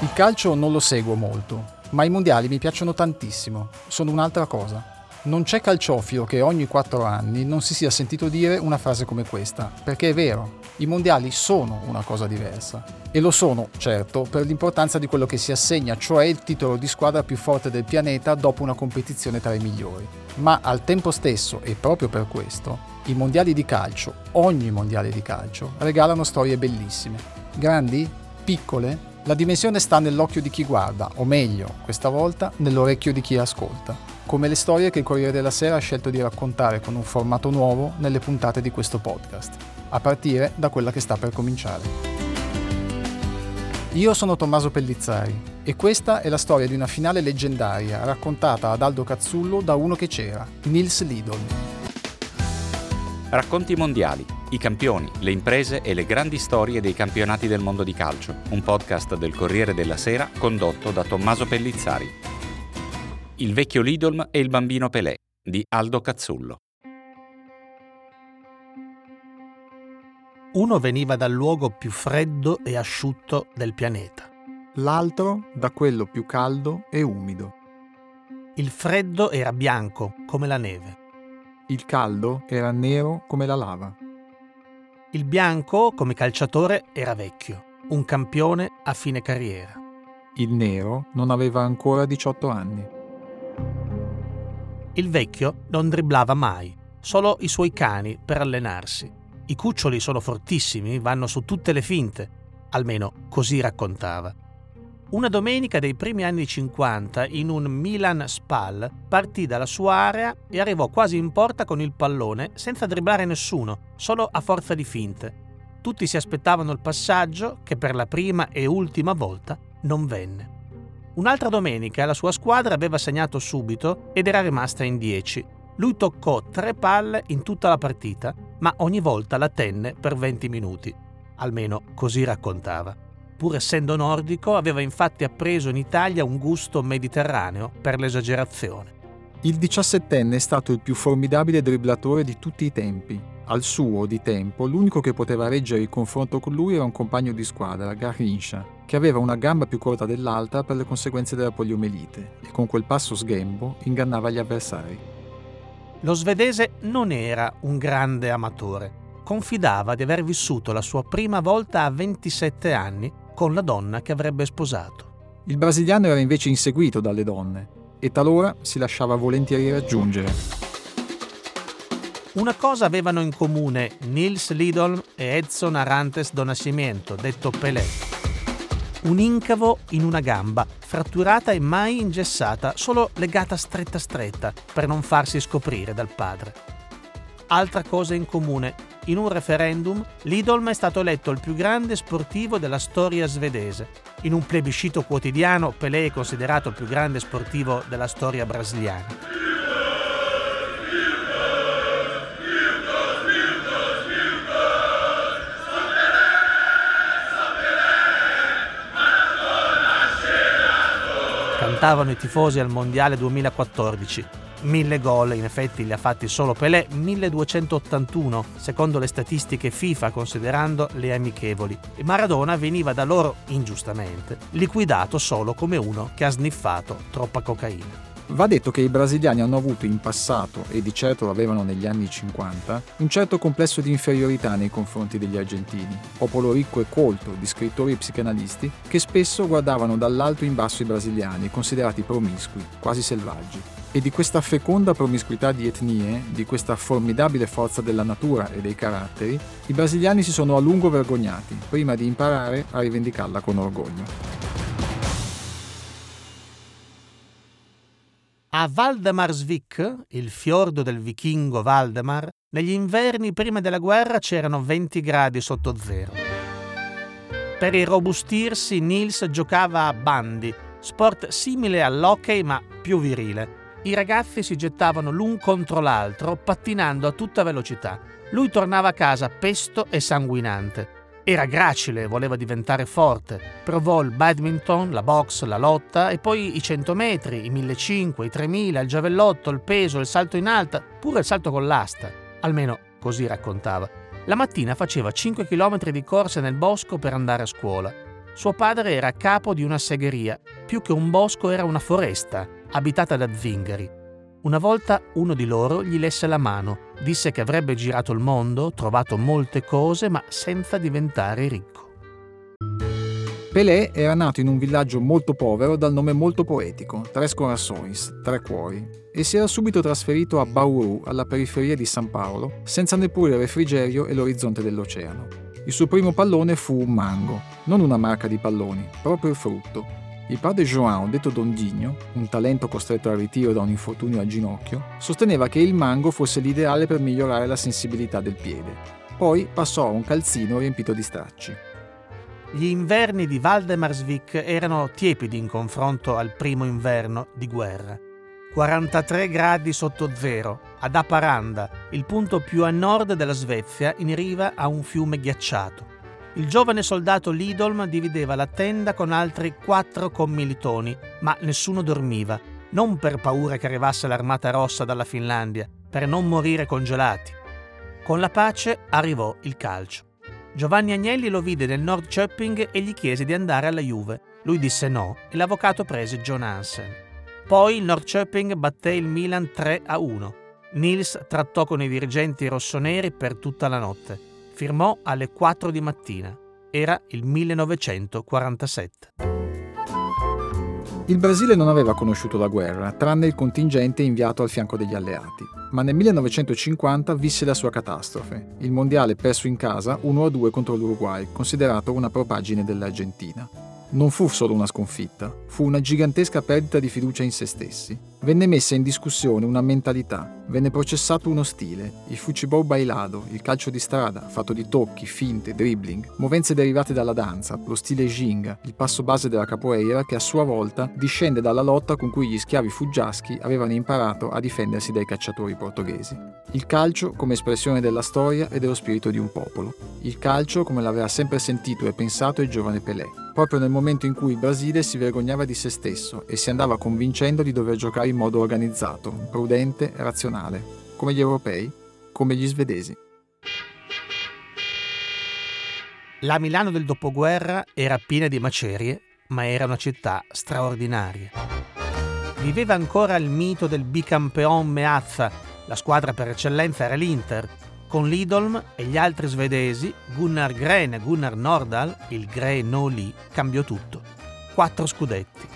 Il calcio non lo seguo molto, ma i mondiali mi piacciono tantissimo, sono un'altra cosa. Non c'è calciofilo che ogni quattro anni non si sia sentito dire una frase come questa, perché è vero, i mondiali sono una cosa diversa. E lo sono, certo, per l'importanza di quello che si assegna, cioè il titolo di squadra più forte del pianeta dopo una competizione tra i migliori. Ma al tempo stesso, e proprio per questo, i mondiali di calcio, ogni mondiale di calcio, regalano storie bellissime. Grandi? Piccole? La dimensione sta nell'occhio di chi guarda, o meglio, questa volta, nell'orecchio di chi ascolta. Come le storie che il Corriere della Sera ha scelto di raccontare con un formato nuovo nelle puntate di questo podcast, a partire da quella che sta per cominciare. Io sono Tommaso Pellizzari e questa è la storia di una finale leggendaria raccontata ad Aldo Cazzullo da uno che c'era, Nils Lidl. Racconti mondiali i campioni, le imprese e le grandi storie dei campionati del mondo di calcio, un podcast del Corriere della Sera condotto da Tommaso Pellizzari. Il vecchio Lidolm e il bambino Pelé di Aldo Cazzullo. Uno veniva dal luogo più freddo e asciutto del pianeta. L'altro da quello più caldo e umido. Il freddo era bianco come la neve. Il caldo era nero come la lava. Il bianco, come calciatore, era vecchio, un campione a fine carriera. Il nero non aveva ancora 18 anni. Il vecchio non dribblava mai, solo i suoi cani per allenarsi. I cuccioli sono fortissimi, vanno su tutte le finte, almeno così raccontava. Una domenica dei primi anni 50, in un Milan Spal, partì dalla sua area e arrivò quasi in porta con il pallone senza dribblare nessuno, solo a forza di finte. Tutti si aspettavano il passaggio che per la prima e ultima volta non venne. Un'altra domenica la sua squadra aveva segnato subito ed era rimasta in 10. Lui toccò tre palle in tutta la partita, ma ogni volta la tenne per 20 minuti. Almeno così raccontava. Pur essendo nordico, aveva infatti appreso in Italia un gusto mediterraneo per l'esagerazione. Il diciassettenne è stato il più formidabile dribblatore di tutti i tempi. Al suo, di tempo, l'unico che poteva reggere il confronto con lui era un compagno di squadra, Garrincha, che aveva una gamba più corta dell'altra per le conseguenze della poliomelite e con quel passo sghembo ingannava gli avversari. Lo svedese non era un grande amatore. Confidava di aver vissuto la sua prima volta a 27 anni con la donna che avrebbe sposato. Il brasiliano era invece inseguito dalle donne e talora si lasciava volentieri raggiungere. Una cosa avevano in comune Nils Lidolm e Edson Arantes do Nascimento, detto Pelé. Un incavo in una gamba, fratturata e mai ingessata, solo legata stretta stretta per non farsi scoprire dal padre. Altra cosa in comune, in un referendum, Lidolm è stato eletto il più grande sportivo della storia svedese. In un plebiscito quotidiano, Pelé è considerato il più grande sportivo della storia brasiliana. Cantavano i tifosi al Mondiale 2014 1000 gol, in effetti li ha fatti solo Pelé, 1281 secondo le statistiche FIFA considerando le amichevoli. E Maradona veniva da loro, ingiustamente, liquidato solo come uno che ha sniffato troppa cocaina. Va detto che i brasiliani hanno avuto in passato, e di certo l'avevano negli anni 50, un certo complesso di inferiorità nei confronti degli argentini, popolo ricco e colto di scrittori e psicanalisti che spesso guardavano dall'alto in basso i brasiliani, considerati promiscui, quasi selvaggi. E di questa feconda promiscuità di etnie, di questa formidabile forza della natura e dei caratteri, i brasiliani si sono a lungo vergognati, prima di imparare a rivendicarla con orgoglio. A Valdemarsvik, il fiordo del vichingo Valdemar, negli inverni prima della guerra c'erano 20 gradi sotto zero. Per irrobustirsi Nils giocava a bandi, sport simile all'hockey ma più virile. I ragazzi si gettavano l'un contro l'altro pattinando a tutta velocità. Lui tornava a casa pesto e sanguinante. Era gracile, voleva diventare forte. Provò il badminton, la box, la lotta e poi i 100 metri, i 1500, i 3000, il giavellotto, il peso, il salto in alta, pure il salto con l'asta. Almeno così raccontava. La mattina faceva 5 km di corsa nel bosco per andare a scuola. Suo padre era capo di una segheria, più che un bosco era una foresta, abitata da zingari. Una volta uno di loro gli lesse la mano, disse che avrebbe girato il mondo, trovato molte cose, ma senza diventare ricco. Pelé era nato in un villaggio molto povero dal nome molto poetico, Tres Corações, Tre Cuori, e si era subito trasferito a Bauru, alla periferia di San Paolo, senza neppure il refrigerio e l'orizzonte dell'oceano. Il suo primo pallone fu un mango, non una marca di palloni, proprio il frutto. Il padre João, detto Don Digno, un talento costretto al ritiro da un infortunio al ginocchio, sosteneva che il mango fosse l'ideale per migliorare la sensibilità del piede. Poi passò a un calzino riempito di stracci. Gli inverni di Valdemarsvik erano tiepidi in confronto al primo inverno di guerra. 43 gradi sotto zero, ad Aparanda, il punto più a nord della Svezia, in riva a un fiume ghiacciato. Il giovane soldato Lidolm divideva la tenda con altri quattro commilitoni, ma nessuno dormiva, non per paura che arrivasse l'armata rossa dalla Finlandia, per non morire congelati. Con la pace arrivò il calcio. Giovanni Agnelli lo vide nel Nord Köpping e gli chiese di andare alla Juve. Lui disse no e l'avvocato prese John Hansen. Poi il Nord Köpping batté il Milan 3 a 1. Nils trattò con i dirigenti rossoneri per tutta la notte. Firmò alle 4 di mattina. Era il 1947. Il Brasile non aveva conosciuto la guerra, tranne il contingente inviato al fianco degli alleati, ma nel 1950 visse la sua catastrofe, il mondiale perso in casa 1-2 contro l'Uruguay, considerato una propagine dell'Argentina. Non fu solo una sconfitta, fu una gigantesca perdita di fiducia in se stessi. Venne messa in discussione una mentalità, venne processato uno stile, il fucibol bailado, il calcio di strada, fatto di tocchi, finte, dribbling, movenze derivate dalla danza, lo stile jinga, il passo base della capoeira che a sua volta discende dalla lotta con cui gli schiavi fuggiaschi avevano imparato a difendersi dai cacciatori portoghesi. Il calcio come espressione della storia e dello spirito di un popolo. Il calcio come l'aveva sempre sentito e pensato il giovane Pelé, proprio nel momento in cui il Brasile si vergognava di se stesso e si andava convincendo di dover giocare in modo organizzato, prudente e razionale, come gli europei, come gli svedesi. La Milano del dopoguerra era piena di macerie, ma era una città straordinaria. Viveva ancora il mito del bicampeon Meazza, la squadra per eccellenza era l'Inter, con Lidolm e gli altri svedesi, Gunnar Gren e Gunnar Nordahl, il Gre No Li, cambiò tutto. Quattro scudetti.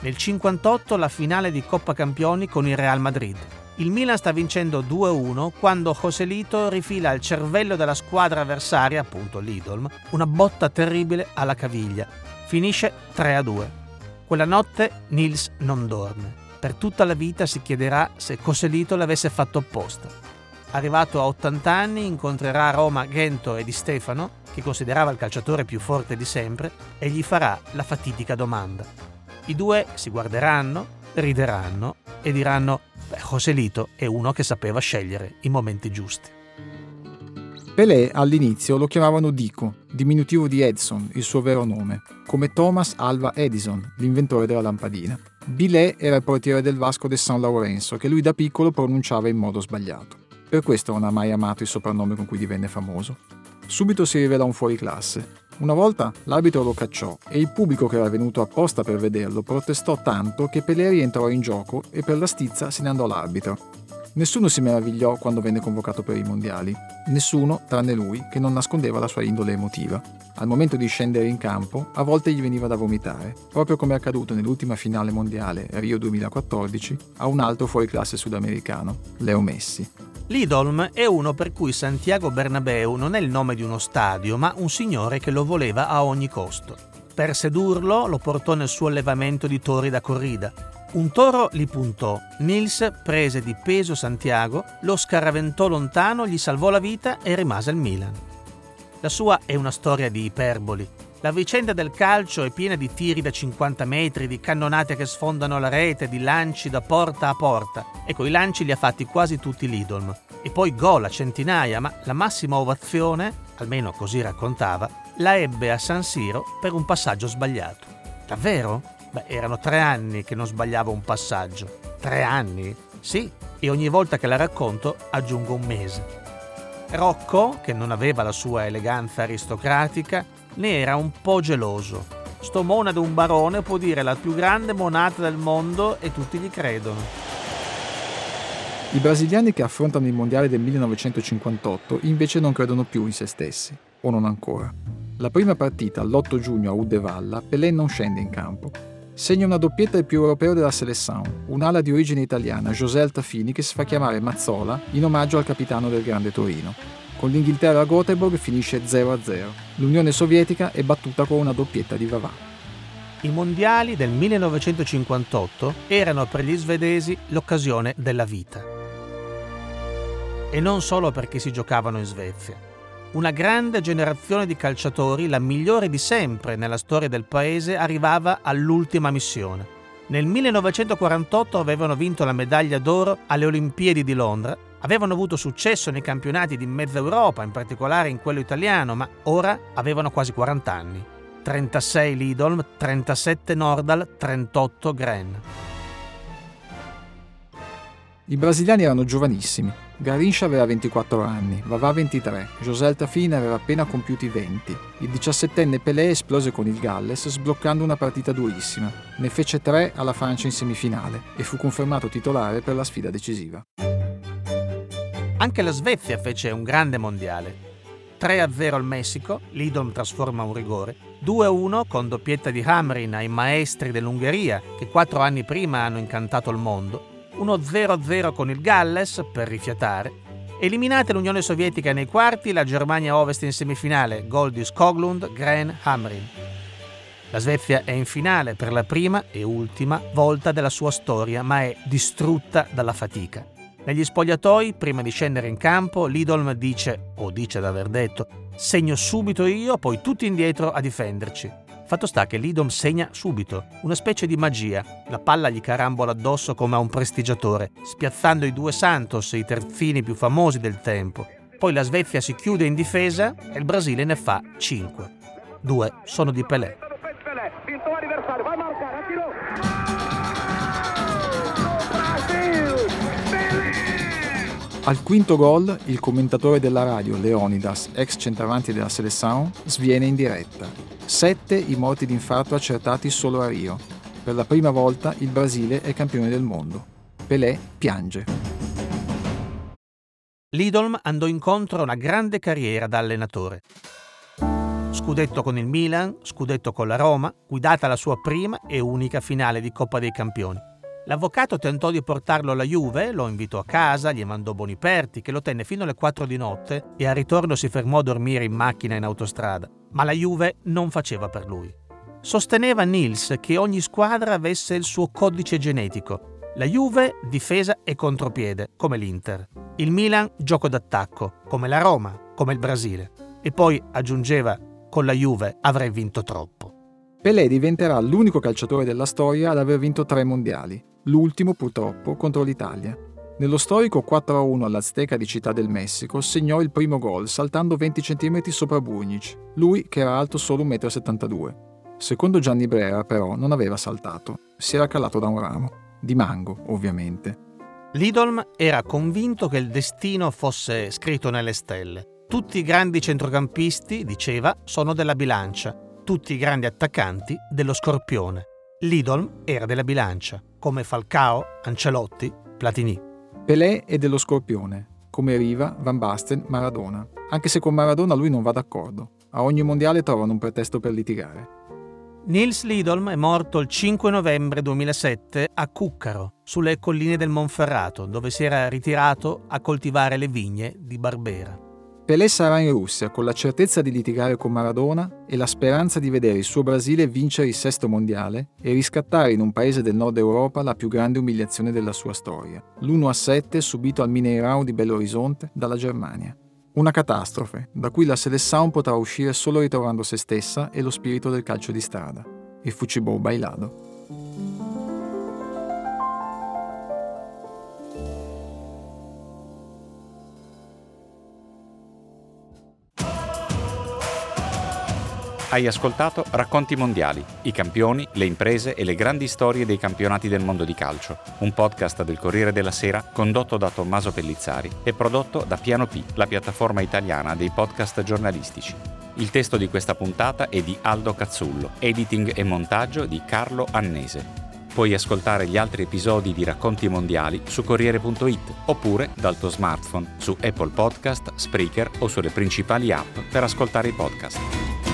Nel 58 la finale di Coppa Campioni con il Real Madrid. Il Milan sta vincendo 2-1 quando Joselito rifila al cervello della squadra avversaria, appunto Lidolm, una botta terribile alla caviglia. Finisce 3-2. Quella notte Nils non dorme. Per tutta la vita si chiederà se Joselito l'avesse fatto apposta. Arrivato a 80 anni incontrerà a Roma Gento e Di Stefano, che considerava il calciatore più forte di sempre, e gli farà la fatidica domanda. I due si guarderanno, rideranno e diranno Beh, Joselito è uno che sapeva scegliere i momenti giusti. Pelé all'inizio lo chiamavano Dico, diminutivo di Edson, il suo vero nome, come Thomas Alva Edison, l'inventore della lampadina. Bilé era il portiere del Vasco de San Lorenzo, che lui da piccolo pronunciava in modo sbagliato. Per questo non ha mai amato il soprannome con cui divenne famoso. Subito si rivela un fuoriclasse. Una volta l'arbitro lo cacciò e il pubblico che era venuto apposta per vederlo protestò tanto che Pelé rientrò in gioco e per la stizza se ne andò l'arbitro. Nessuno si meravigliò quando venne convocato per i mondiali, nessuno tranne lui che non nascondeva la sua indole emotiva. Al momento di scendere in campo, a volte gli veniva da vomitare, proprio come è accaduto nell'ultima finale mondiale Rio 2014 a un altro fuoriclasse sudamericano, Leo Messi. Lidolm è uno per cui Santiago Bernabeu non è il nome di uno stadio, ma un signore che lo voleva a ogni costo. Per sedurlo lo portò nel suo allevamento di tori da corrida. Un toro li puntò, Nils prese di peso Santiago, lo scaraventò lontano, gli salvò la vita e rimase al Milan. La sua è una storia di iperboli, la vicenda del calcio è piena di tiri da 50 metri, di cannonate che sfondano la rete, di lanci da porta a porta. Ecco, i lanci li ha fatti quasi tutti l'Idolm. E poi gol a centinaia, ma la massima ovazione, almeno così raccontava, la ebbe a San Siro per un passaggio sbagliato. Davvero? Beh, erano tre anni che non sbagliavo un passaggio. Tre anni? Sì, e ogni volta che la racconto aggiungo un mese. Rocco, che non aveva la sua eleganza aristocratica, ne era un po' geloso. sto mona un barone può dire la più grande monata del mondo e tutti gli credono. I brasiliani che affrontano il mondiale del 1958 invece non credono più in se stessi, o non ancora. La prima partita, l'8 giugno a Udevalla, Pelé non scende in campo. Segna una doppietta il più europeo della Seleção, un'ala di origine italiana, José Altafini, che si fa chiamare Mazzola in omaggio al capitano del Grande Torino. Con l'Inghilterra a Göteborg finisce 0-0. L'Unione Sovietica è battuta con una doppietta di Vavà. I mondiali del 1958 erano per gli svedesi l'occasione della vita. E non solo perché si giocavano in Svezia una grande generazione di calciatori, la migliore di sempre nella storia del paese, arrivava all'ultima missione. Nel 1948 avevano vinto la medaglia d'oro alle Olimpiadi di Londra, avevano avuto successo nei campionati di mezza Europa, in particolare in quello italiano, ma ora avevano quasi 40 anni. 36 Lidolm, 37 Nordal, 38 Gren. I brasiliani erano giovanissimi. Garrincha aveva 24 anni, Vavà 23, José Altafine aveva appena compiuti 20. Il 17enne Pelé esplose con il Galles sbloccando una partita durissima. Ne fece 3 alla Francia in semifinale e fu confermato titolare per la sfida decisiva. Anche la Svezia fece un grande mondiale. 3-0 al Messico, Lidom trasforma un rigore, 2-1 con doppietta di Hamrin ai maestri dell'Ungheria che quattro anni prima hanno incantato il mondo uno 0-0 con il Galles per rifiatare, eliminate l'Unione Sovietica nei quarti, la Germania Ovest in semifinale, gol di Skoglund, Gren, Hamrin. La Svezia è in finale per la prima e ultima volta della sua storia, ma è distrutta dalla fatica. Negli spogliatoi, prima di scendere in campo, Lidolm dice, o dice d'aver detto, segno subito io, poi tutti indietro a difenderci. Fatto sta che Lidom segna subito, una specie di magia. La palla gli carambola addosso come a un prestigiatore, spiazzando i due Santos, i terzini più famosi del tempo. Poi la Svezia si chiude in difesa e il Brasile ne fa 5. Due sono di Pelé. Al quinto gol, il commentatore della radio, Leonidas, ex centravanti della Seleção, sviene in diretta. Sette i morti di infarto accertati solo a Rio. Per la prima volta il Brasile è campione del mondo. Pelé piange. Lidolm andò incontro a una grande carriera da allenatore. Scudetto con il Milan, scudetto con la Roma, guidata la sua prima e unica finale di Coppa dei Campioni. L'avvocato tentò di portarlo alla Juve, lo invitò a casa, gli mandò Boniperti, che lo tenne fino alle 4 di notte e al ritorno si fermò a dormire in macchina in autostrada. Ma la Juve non faceva per lui. Sosteneva Nils che ogni squadra avesse il suo codice genetico. La Juve difesa e contropiede, come l'Inter. Il Milan gioco d'attacco, come la Roma, come il Brasile. E poi aggiungeva, con la Juve avrei vinto troppo. Pelé diventerà l'unico calciatore della storia ad aver vinto tre mondiali, l'ultimo purtroppo contro l'Italia. Nello storico 4-1 all'Azteca di Città del Messico segnò il primo gol saltando 20 cm sopra Bunic, lui che era alto solo 1,72 m. Secondo Gianni Brera però non aveva saltato, si era calato da un ramo, di mango ovviamente. Lidolm era convinto che il destino fosse scritto nelle stelle. Tutti i grandi centrocampisti, diceva, sono della bilancia, tutti i grandi attaccanti dello scorpione. Lidolm era della bilancia, come Falcao, Ancelotti, Platini. Pelé è dello Scorpione, come Riva, Van Basten, Maradona. Anche se con Maradona lui non va d'accordo. A ogni mondiale trovano un pretesto per litigare. Nils Lidolm è morto il 5 novembre 2007 a Cuccaro, sulle colline del Monferrato, dove si era ritirato a coltivare le vigne di Barbera. Pelé sarà in Russia con la certezza di litigare con Maradona e la speranza di vedere il suo Brasile vincere il sesto mondiale e riscattare in un paese del nord Europa la più grande umiliazione della sua storia, l'1-7 subito al Mineirao di Belo Horizonte dalla Germania. Una catastrofe, da cui la Seleção potrà uscire solo ritrovando se stessa e lo spirito del calcio di strada. Il Fucibou Bailado. Hai ascoltato Racconti Mondiali, i campioni, le imprese e le grandi storie dei campionati del mondo di calcio, un podcast del Corriere della Sera condotto da Tommaso Pellizzari e prodotto da Piano P, la piattaforma italiana dei podcast giornalistici. Il testo di questa puntata è di Aldo Cazzullo, editing e montaggio di Carlo Annese. Puoi ascoltare gli altri episodi di Racconti Mondiali su Corriere.it oppure dal tuo smartphone su Apple Podcast, Spreaker o sulle principali app per ascoltare i podcast.